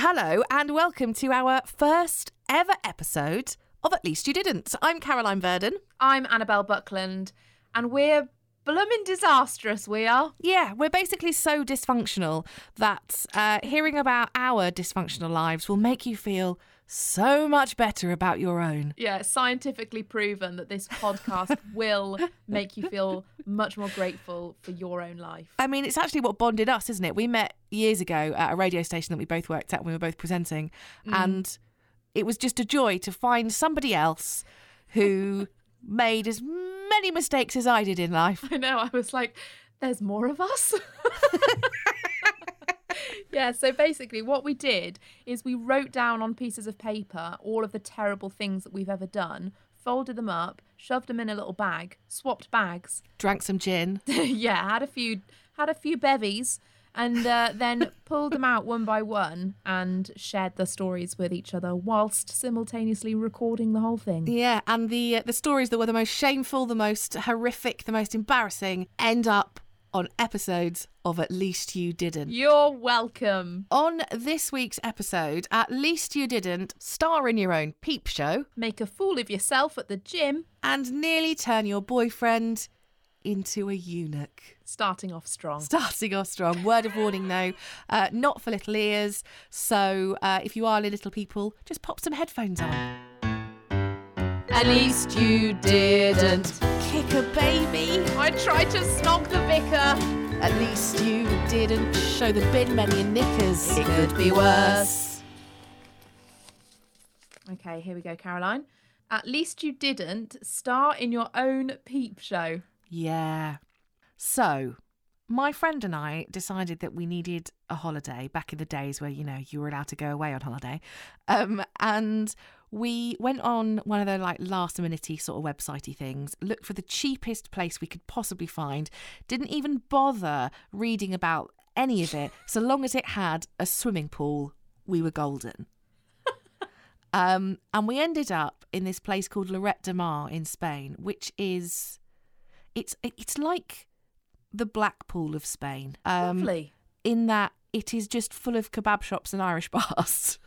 Hello, and welcome to our first ever episode of At Least You Didn't. I'm Caroline Verdon. I'm Annabelle Buckland, and we're blooming disastrous, we are. Yeah, we're basically so dysfunctional that uh, hearing about our dysfunctional lives will make you feel so much better about your own. Yeah, scientifically proven that this podcast will make you feel much more grateful for your own life. I mean, it's actually what bonded us, isn't it? We met years ago at a radio station that we both worked at when we were both presenting, mm. and it was just a joy to find somebody else who made as many mistakes as I did in life. I know, I was like, there's more of us. yeah, so basically, what we did is we wrote down on pieces of paper all of the terrible things that we've ever done, folded them up, shoved them in a little bag, swapped bags. Drank some gin. yeah, had a few had a few bevies, and uh, then pulled them out one by one and shared the stories with each other whilst simultaneously recording the whole thing. Yeah, and the uh, the stories that were the most shameful, the most horrific, the most embarrassing end up on episodes of At Least You Didn't. You're welcome. On this week's episode, At Least You Didn't, star in your own peep show Make a fool of yourself at the gym. and nearly turn your boyfriend into a eunuch. Starting off strong. Starting off strong. Word of warning though, uh, not for little ears. So uh, if you are little people, just pop some headphones on. At least you didn't. Kick a baby. I tried to snog the vicar. At least you didn't show the bin men your knickers. It could be worse. Okay, here we go, Caroline. At least you didn't star in your own peep show. Yeah. So, my friend and I decided that we needed a holiday back in the days where, you know, you were allowed to go away on holiday. Um, and we went on one of the like last minute sort of websitey things, looked for the cheapest place we could possibly find, didn't even bother reading about any of it. So long as it had a swimming pool, we were golden. Um, and we ended up in this place called Lloret de Mar in Spain, which is it's it's like the Blackpool of Spain. Um, Lovely. in that it is just full of kebab shops and Irish bars.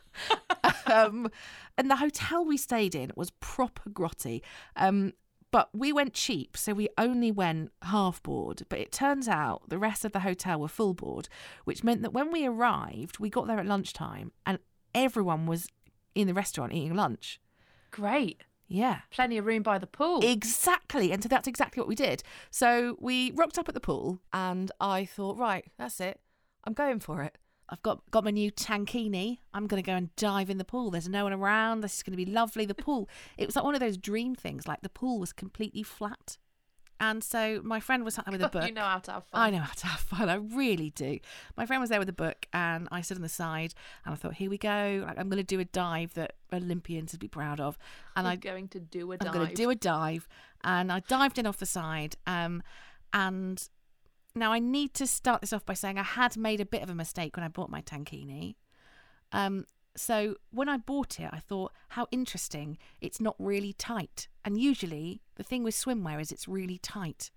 Um, and the hotel we stayed in was proper grotty. Um, but we went cheap, so we only went half board. But it turns out the rest of the hotel were full board, which meant that when we arrived, we got there at lunchtime and everyone was in the restaurant eating lunch. Great. Yeah. Plenty of room by the pool. Exactly. And so that's exactly what we did. So we rocked up at the pool and I thought, right, that's it. I'm going for it. I've got, got my new tankini. I'm going to go and dive in the pool. There's no one around. This is going to be lovely. The pool, it was like one of those dream things. Like the pool was completely flat. And so my friend was sat there with a book. you know how to have fun. I know how to have fun. I really do. My friend was there with a book, and I stood on the side, and I thought, here we go. Like I'm going to do a dive that Olympians would be proud of, and I'm going to do a I'm dive. going to do a dive, and I dived in off the side. Um, and now I need to start this off by saying I had made a bit of a mistake when I bought my tankini. Um, so when I bought it, I thought, how interesting. It's not really tight, and usually the thing with swimwear is it's really tight.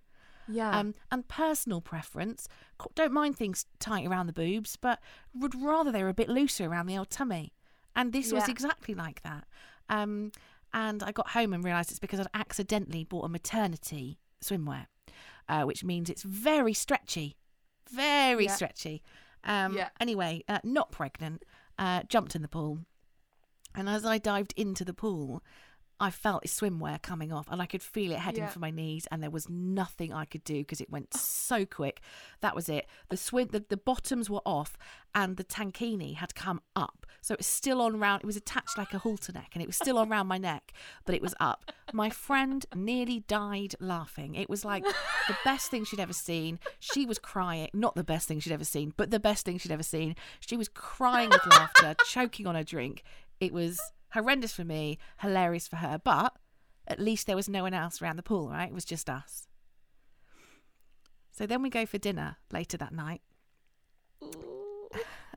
Yeah. Um, and personal preference, don't mind things tight around the boobs, but would rather they were a bit looser around the old tummy. And this was exactly like that. Um, and I got home and realised it's because I'd accidentally bought a maternity swimwear, uh, which means it's very stretchy, very Yeah. stretchy. Um, Yeah. Anyway, uh, not pregnant, uh, jumped in the pool. And as I dived into the pool, I felt his swimwear coming off and I could feel it heading Yeah. for my knees and there was nothing I could do because it went so quick. That was it. The swim the, the bottoms were off and the tankini had come up. So it was still on round it was attached like a halter neck and it was still on round my neck, but it was up. My friend nearly died laughing. It was like the best thing she'd ever seen. She was crying. Not the best thing she'd ever seen, but the best thing she'd ever seen. She was crying with laughter, choking on her drink. It was horrendous for me, hilarious for her, but at least there was no one else around the pool, right? It was just us. So then we go for dinner later that night,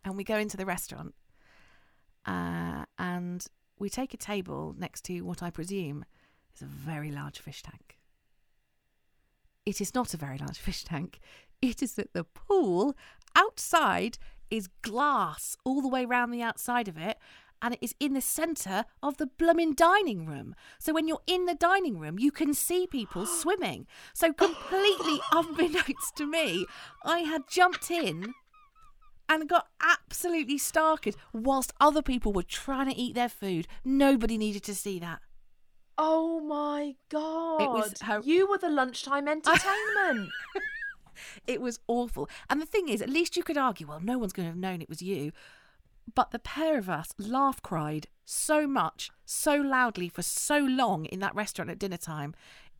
and we go into the restaurant, uh, and we take a table next to what I presume is a very large fish tank. It is not a very large fish tank. It is that the pool outside is glass all the way around the outside of it. And it is in the centre of the blooming dining room. So when you're in the dining room, you can see people swimming. So completely unbeknownst to me, I had jumped in and got absolutely started whilst other people were trying to eat their food. Nobody needed to see that. Oh my god! It was her- You were the lunchtime entertainment. It was awful. And the thing is, at least you could argue, well, no one's going to have known it was you. But the pair of us laugh cried so much, so loudly for so long in that restaurant at dinner time.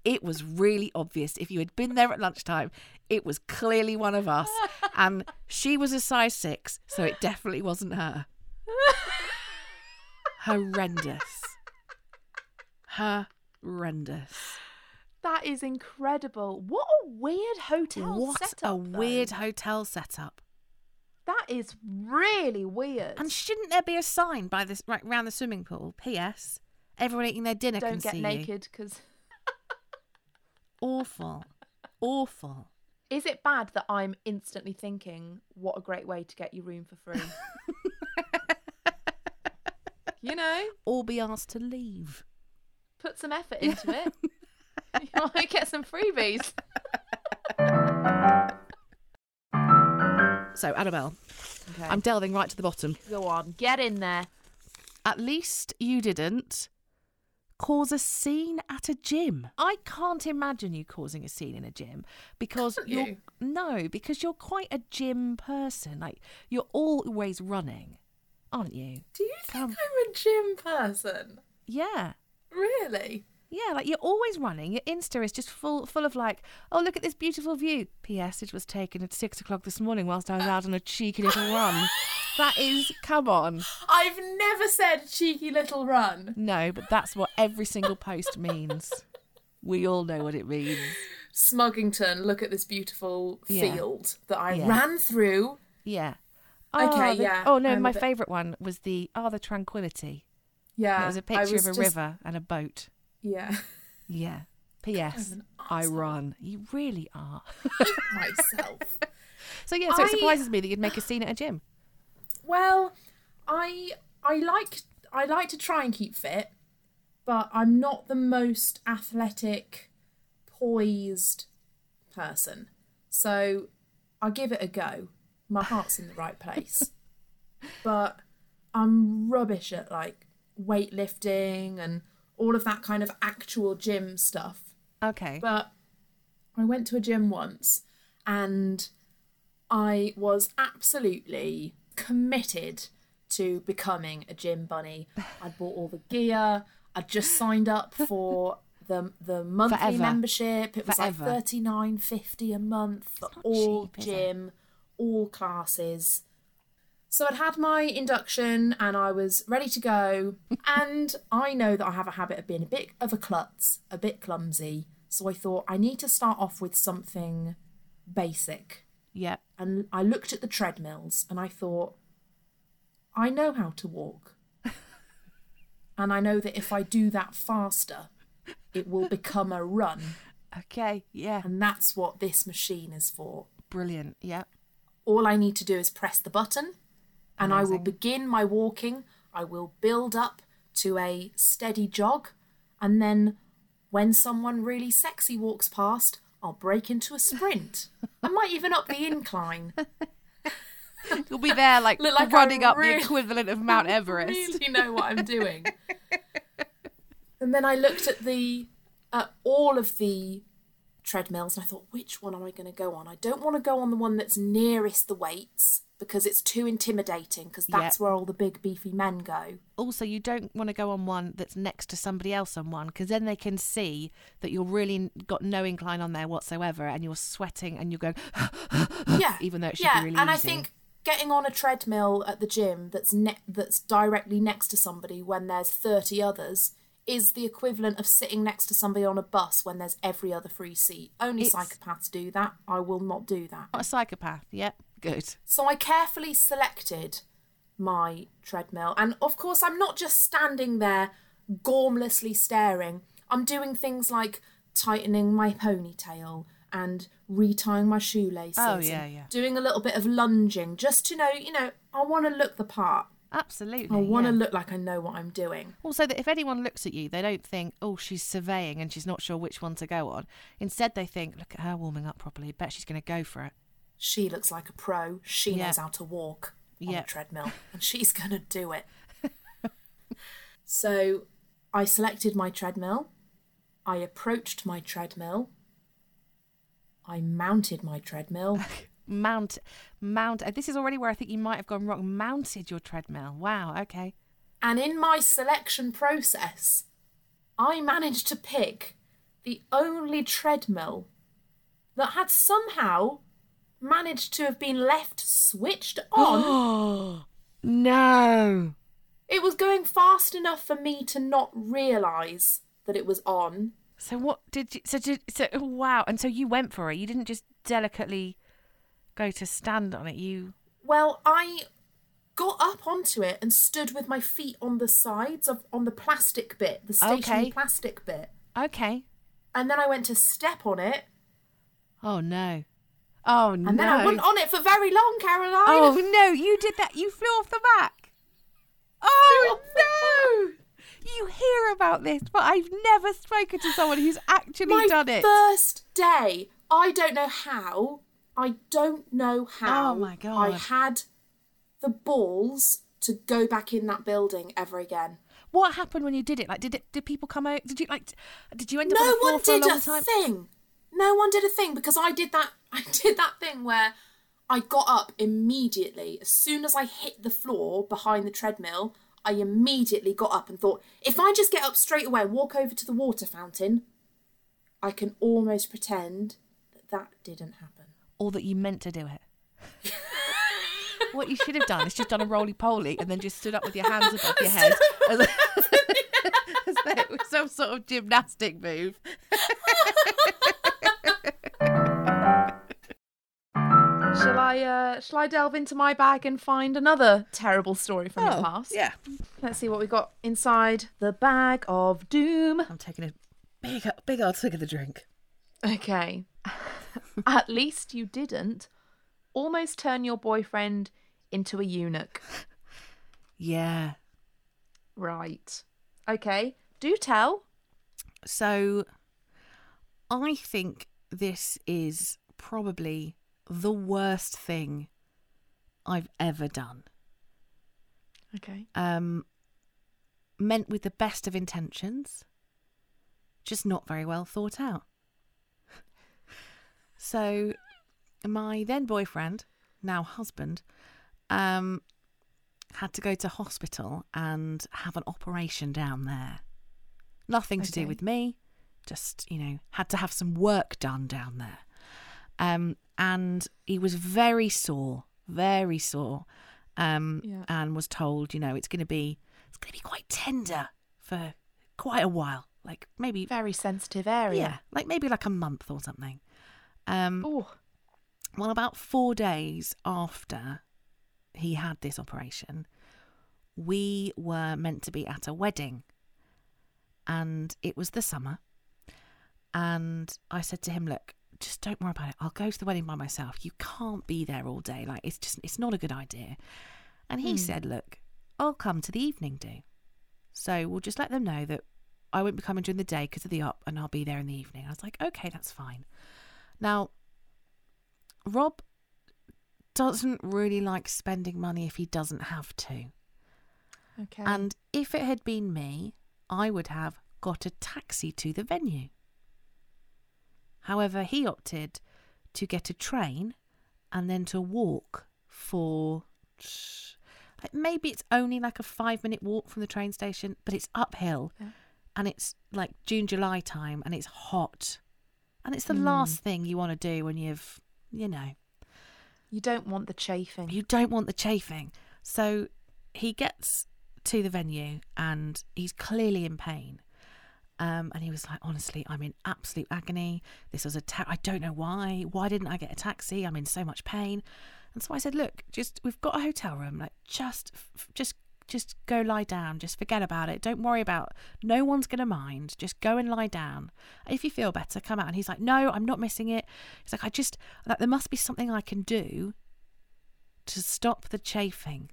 It was really obvious. If you had been there at lunchtime, it was clearly one of us. And she was a size six, so it definitely wasn't her. Horrendous. Horrendous. that is incredible. What a weird hotel What setup. a weird hotel setup. Is really weird. And shouldn't there be a sign by this right round the swimming pool? P.S. Everyone eating their dinner Don't can get see you. naked because. Awful, awful. Is it bad that I'm instantly thinking, what a great way to get your room for free? you know, Or be asked to leave. put some effort into it. you might get some freebies. So, Annabelle, Okay. I'm delving right to the bottom. Go on, get in there. At least you didn't cause a scene at a gym. I can't imagine you causing a scene in a gym because Can't you're you? no, because you're quite a gym person. Like you're always running, aren't you? Do you think Come. I'm a gym person? Yeah. Really? Yeah, like you're always running. Your Insta is just full full of like, oh look at this beautiful view. P.S. It was taken at six o'clock this morning whilst I was out on a cheeky little run. That is, come on. I've never said cheeky little run. No, but that's what every single post means. We all know what it means. Smuggington, look at this beautiful Yeah. field that I Yeah. ran through. Yeah. Okay, oh, the- yeah, Oh no, I'm my bit- favourite one was the oh the tranquility. Yeah. it was a picture was of a just- river and a boat. Yeah. Yeah. P.S. I run. You really are. myself. So yeah, so it surprises me that you'd make a scene at a gym. Well, I I like I like to try and keep fit, but I'm not the most athletic, poised person. So I give it a go. My heart's in the right place. But I'm rubbish at like weightlifting and all of that kind of actual gym stuff. Okay. But I went to a gym once and I was absolutely committed to becoming a gym bunny. I'd bought all the gear. I'd just signed up for the the monthly Forever. membership. It was Forever. like thirty nine fifty a month for all cheap, gym, all classes. So I'd had my induction and I was ready to go. and I know that I have a habit of being a bit of a klutz, a bit clumsy. So I thought I need to start off with something basic. yeah. And I looked at the treadmills and I thought, I know how to walk. and I know that if I do that faster, it will become a run. Okay. Yeah. And that's what this machine is for. Brilliant. Yeah. all I need to do is press the button and I will begin my walking. I will build up to a steady jog and then when someone really sexy walks past, I'll break into a sprint. I might even up the incline. You'll be there like, like running up really- the equivalent of Mount I Everest. really know what I'm doing. and then I looked at the at all of the treadmills and I thought, which one am I going to go on? I don't want to go on the one that's nearest the weights because it's too intimidating because that's Yeah. where all the big beefy men go. Also, you don't want to go on one that's next to somebody else on one because then they can see that you're really got no incline on there whatsoever and you're sweating and you're going, Yeah, even though it should yeah, be really and I think getting on a treadmill at the gym that's ne- that's directly next to somebody when there's 30 others is the equivalent of sitting next to somebody on a bus when there's every other free seat. Only It's- psychopaths do that. I will not do that. not a psychopath. Yep. Good. So I carefully selected my treadmill. And of course, I'm not just standing there gormlessly staring. I'm doing things like tightening my ponytail and retying my shoelaces. Oh, yeah, yeah. Doing a little bit of lunging just to know, you know, I want to look the part. Absolutely. I want to yeah. look like I know what I'm doing. Also, that if anyone looks at you, they don't think, oh, she's surveying and she's not sure which one to go on. Instead, they think, look at her warming up properly. Bet she's going to go for it. She looks like a pro. She Yeah. knows how to walk on Yeah. a treadmill, and she's going to do it. so I selected my treadmill. I approached my treadmill. I mounted my treadmill. Mount, mount. uh, This is already where I think you might have gone wrong. Mounted your treadmill. Wow. Okay. And in my selection process, I managed to pick the only treadmill that had somehow managed to have been left switched on. Oh no. it was going fast enough for me to not realise that it was on. So what did you? So did so? Oh, wow. And so you went for it. You didn't just delicately go to stand on it. You. Well, I got up onto it and stood with my feet on the sides of on the plastic bit, the stationary Okay. plastic bit. Okay. And then I went to step on it, Oh no. Oh no. and then I wasn't on it for very long, Caroline. Oh no, you did that. You flew off the back. Oh no! You hear about this, but I've never spoken to someone who's actually my done it. first day. I don't know how. I don't know how. Oh, my god! I had the balls to go back in that building ever again. What happened when you did it? Like, did it? Did people come out? Did you like? Did you end up on no the floor one a did a time? thing. No one did a thing because I did that. I did that thing where I got up immediately as soon as I hit the floor behind the treadmill. I immediately got up and thought, if I just get up straight away and walk over to the water fountain, I can almost pretend that that didn't happen. Or that you meant to do it? what you should have done is just done a roly poly and then just stood up with your hands above your head. As, though it was some sort of gymnastic move. I uh shall I delve into my bag and find another terrible story from the past? Oh, yeah. Let's see what we got inside the bag of doom. I'm taking a big, big old swig of the drink. Okay. At least you didn't almost turn your boyfriend into a eunuch. Yeah. Right. Okay. Do tell. So I think this is probably the worst thing I've ever done. Okay. Um meant with the best of intentions, just not very well thought out. So my then boyfriend, now husband, um had to go to hospital and have an operation down there. Nothing to do with me, just, you know, had to have some work done down there. Um, and he was very sore, very sore, um, Yeah. and was told, you know, it's going to be, it's going to be quite tender for quite a while, like maybe, Very sensitive area. yeah, like maybe like a month or something. Um, Oh. well, about four days after he had this operation, we were meant to be at a wedding. And it was the summer. And I said to him, Look, just don't worry about it. I'll go to the wedding by myself. You can't be there all day. Like, it's just, it's not a good idea. And he hmm. said, Look, I'll come to the evening do. So we'll just let them know that I won't be coming during the day because of the op and I'll be there in the evening. I was like, Okay, that's fine. Now, Rob doesn't really like spending money if he doesn't have to. Okay. And if it had been me, I would have got a taxi to the venue. However, he opted to get a train and then to walk for like maybe it's only like a five minute walk from the train station, but it's uphill Yeah. and it's like June, July time and it's hot. And it's the hmm. last thing you want to do when you've, you know, you don't want the chafing. you don't want the chafing. So he gets to the venue and he's clearly in pain. Um, and he was like, honestly, I'm in absolute agony. This was a ta- I don't know why. Why didn't I get a taxi? I'm in so much pain. And so I said, look, just we've got a hotel room. Like, just, f- just just go lie down. Just forget about it. Don't worry about. No one's gonna mind. Just go and lie down. If you feel better, come out." And he's like, "No, I'm not missing it." He's like, "I just like there must be something I can do to stop the chafing."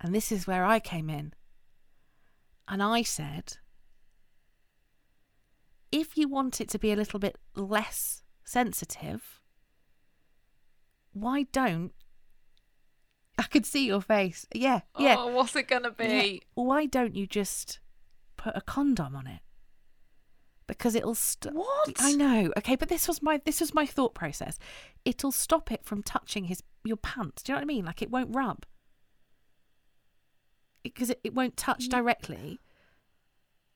And this is where I came in. And I said, if you want it to be a little bit less sensitive, why don't I could see your face. Yeah, yeah. Oh, what's it gonna yeah. be? Why don't you just put a condom on it? Because it'll stop. What? I know. Okay, but this was my this was my thought process. It'll stop it from touching his your pants. Do you know what I mean? Like it won't rub. Because it, it won't touch directly.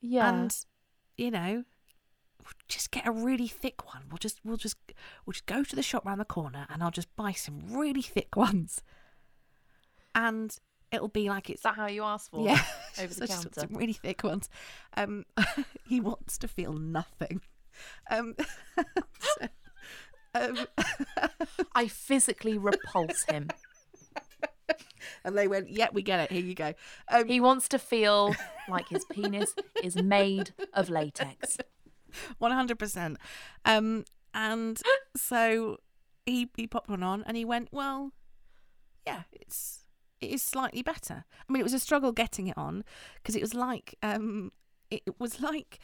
Yeah. And you know, just get a really thick one. We'll just we'll just we'll just go to the shop round the corner and I'll just buy some really thick ones. And it'll be like it's Is that how you ask for? yeah, over the just counter. some really thick ones. Um, he wants to feel nothing. Um, so, um, I physically repulse him. and they went, "Yeah, we get it. Here you go." Um, He wants to feel like his penis is made of latex. One hundred percent. Um, and so he he popped one on, and he went, "Well, yeah, it's it is slightly better." I mean, it was a struggle getting it on because it was like um, it was like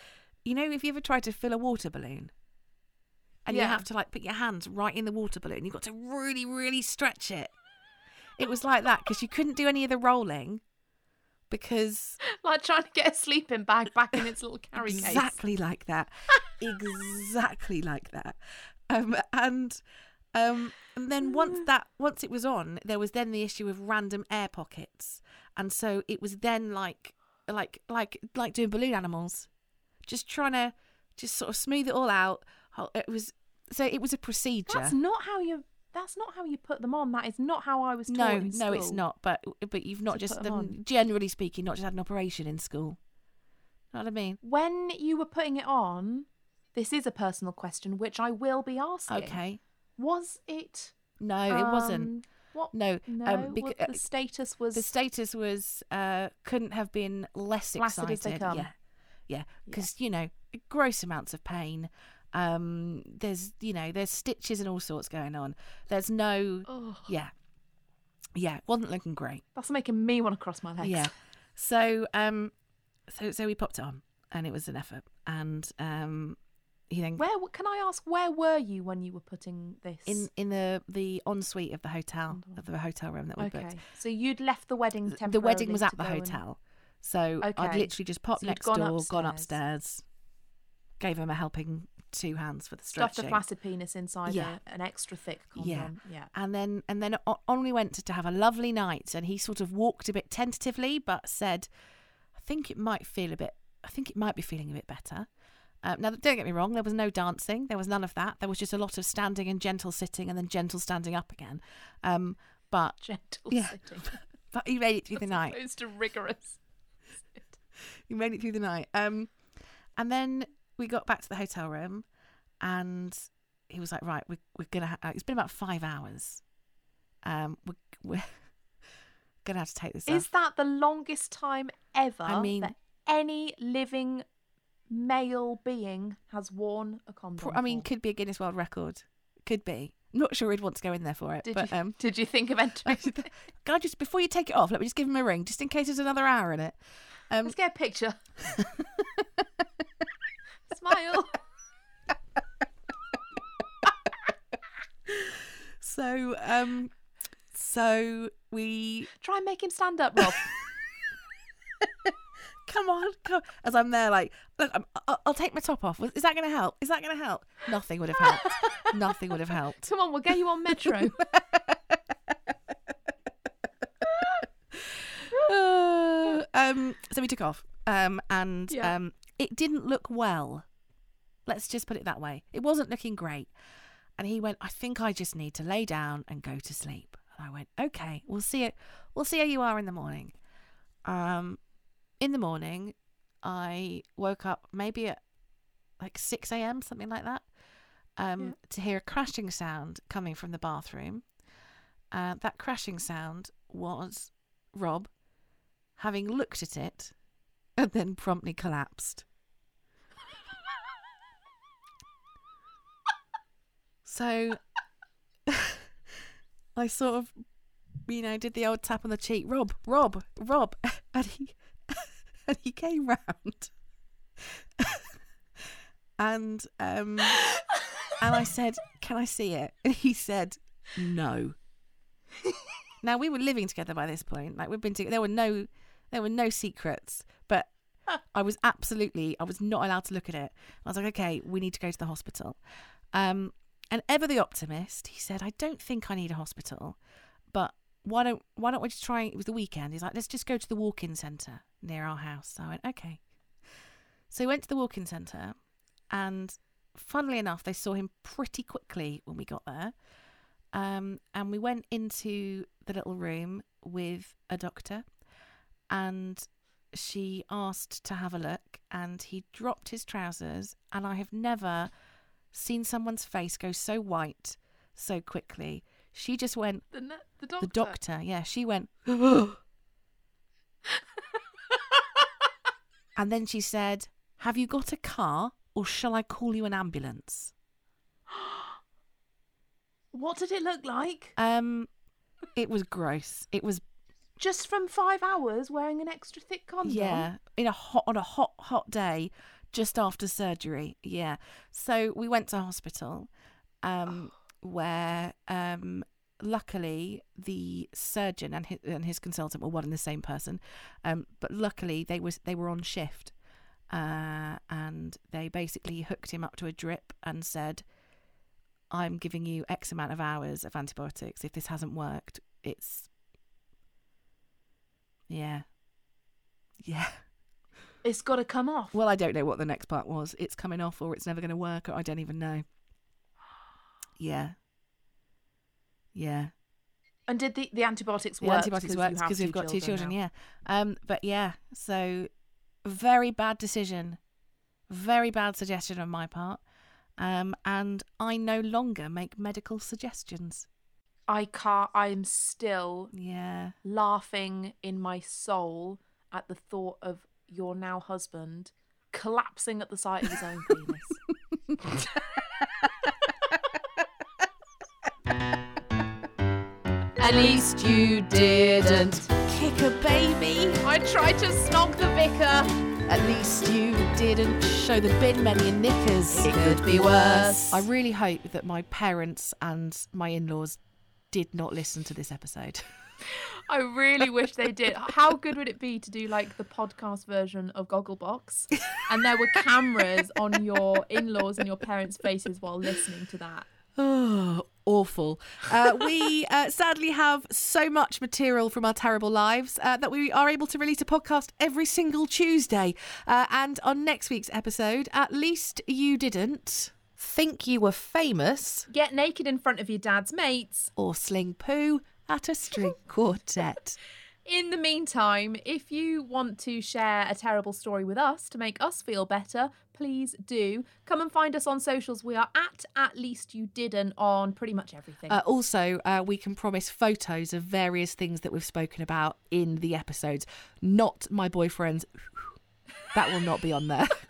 you know, if you ever tried to fill a water balloon. And you have to like put your hands right in the water balloon. You've got to really, really stretch it. It was like that because you couldn't do any of the rolling because Like trying to get a sleeping bag back in its little carry case. exactly like that. Exactly like that. Um and um and then once that once it was on there was then the issue of random air pockets. And so it was then like like like like doing balloon animals. Just trying to just sort of smooth it all out. It was so it was a procedure. That's not how you. That's not how you put them on. That is not how I was taught. no no it's not but but you've not To just put 'em um, on. generally speaking not just had an operation in school know what i mean When you were putting it on, this is a personal question, which I will be asking. okay Was it? no it wasn't um, What? no No. um, what the status was. the status was uh couldn't have been less excited as they come. yeah yeah because you know gross amounts of pain um there's you know there's stitches and all sorts going on there's no Ugh, yeah yeah wasn't looking great that's making me want to cross my legs. yeah so um so so we popped it on and it was an effort and um you then Where can I ask? Where were you when you were putting this? in in the the ensuite of the hotel of the hotel room that we okay, booked so you'd left the wedding. Th- the wedding was at the go and- hotel. So I'd literally just popped So next gone door, gone upstairs. Gave him a helping two hands for the Stuffed stretching. a flaccid penis inside Yeah. a, an extra thick Yeah. condom. Yeah. And then and then on we went to, to have a lovely night and he sort of walked a bit tentatively but said, I think it might feel a bit I think it might be feeling a bit better. Um, now don't get me wrong, there was no dancing, there was none of that. There was just a lot of standing and gentle sitting and then gentle standing up again. Um, but Gentle Yeah. sitting. but he made it through the night. opposed to rigorous. he made it through the night. Um, and then we got back to the hotel room, and he was like, "Right, we're we're gonna. Ha- it's been about five hours. Um, we're we're gonna have to take this Is off." that the longest time ever I mean- that any living male being has worn a condom? I mean, for? could be a Guinness World Record. Could be. Not sure he'd want to go in there for it, did but you um, did you think of entering? can I just before you take it off, let me just give him a ring, just in case there's another hour in it. Um, Let's get a picture. Smile. so um, so we Try and make him stand up, Rob. come on, come. As I'm there, like, look, I'm, I'll, I'll take my top off. Is that going to help? Is that going to help? Nothing would have helped. Nothing would have helped. Come on, we'll get you on Metro. Uh, um, so we took off, um, and Yeah. um, it didn't look well. Let's just put it that way. It wasn't looking great. And he went, I think I just need to lay down and go to sleep. And I went, okay, we'll see it. We'll see how you are in the morning. Um, in the morning, I woke up maybe at like 6 a.m., something like that, um, Yeah. to hear a crashing sound coming from the bathroom. Uh, that crashing sound was Rob having looked at it and then promptly collapsed. So I sort of, you know, did the old tap on the cheek, Rob, Rob, Rob, and he and he came round, and um, and I said, "Can I see it?" And he said, "No." now we were living together by this point. Like we've been together. There were no, there were no secrets. But I was absolutely, I was not allowed to look at it. I was like, okay, we need to go to the hospital. Um, and ever the optimist, he said, I don't think I need a hospital, but why don't why don't we just try? It was the weekend. He's like, let's just go to the walk-in centre near our house. So I went, okay. So we went to the walk-in centre, and funnily enough, they saw him pretty quickly when we got there. Um, and we went into the little room with a doctor, and she asked to have a look, and he dropped his trousers, and I have never seen someone's face go so white so quickly. She just went, The, ne- the doctor. the doctor, yeah, she went, and then she said, Have you got a car or shall I call you an ambulance? What did it look like? Um, it was gross. It was Just from five hours wearing an extra thick condom. Yeah, in a hot on a hot hot day, just after surgery. Yeah, so we went to hospital, um, where um, luckily the surgeon and his, and his consultant were one and the same person, um, but luckily they was they were on shift, uh, and they basically hooked him up to a drip and said, "I'm giving you X amount of hours of antibiotics. If this hasn't worked, it's." Yeah. Yeah. It's got to come off. Well, I don't know what the next part was. It's coming off or it's never going to work or I don't even know. Yeah. Yeah. and did the, the antibiotics The work? antibiotics you works have because we've got two children, now? yeah. Um but yeah, so very bad decision. Very bad suggestion on my part. Um and I no longer make medical suggestions. I can't. I'm still Yeah. laughing in my soul at the thought of your now husband collapsing at the sight of his own penis. At least you didn't kick a baby. I tried to snog the vicar. At least you didn't show the bin men your knickers. It could be worse. I really hope that my parents and my in laws did not listen to this episode. I really wish they did. How good would it be to do like the podcast version of Gogglebox, and there were cameras on your in-laws and your parents' faces while listening to that? Oh, awful. Uh, we uh, sadly have so much material from our terrible lives uh, that we are able to release a podcast every single Tuesday. Uh, and on next week's episode, at least you didn't think you were famous Get naked in front of your dad's mates. or sling poo at a string quartet. In the meantime, if you want to share a terrible story with us to make us feel better, please do. Come and find us on socials. We are at at least you didn't on pretty much everything. Uh, also, uh, we can promise photos of various things that we've spoken about in the episodes. Not my boyfriend's. That will not be on there.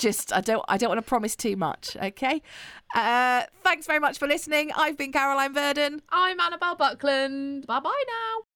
Just I don't I don't want to promise too much. Okay. Uh, thanks very much for listening. I've been Caroline Verdon. I'm Annabelle Buckland. Bye bye now.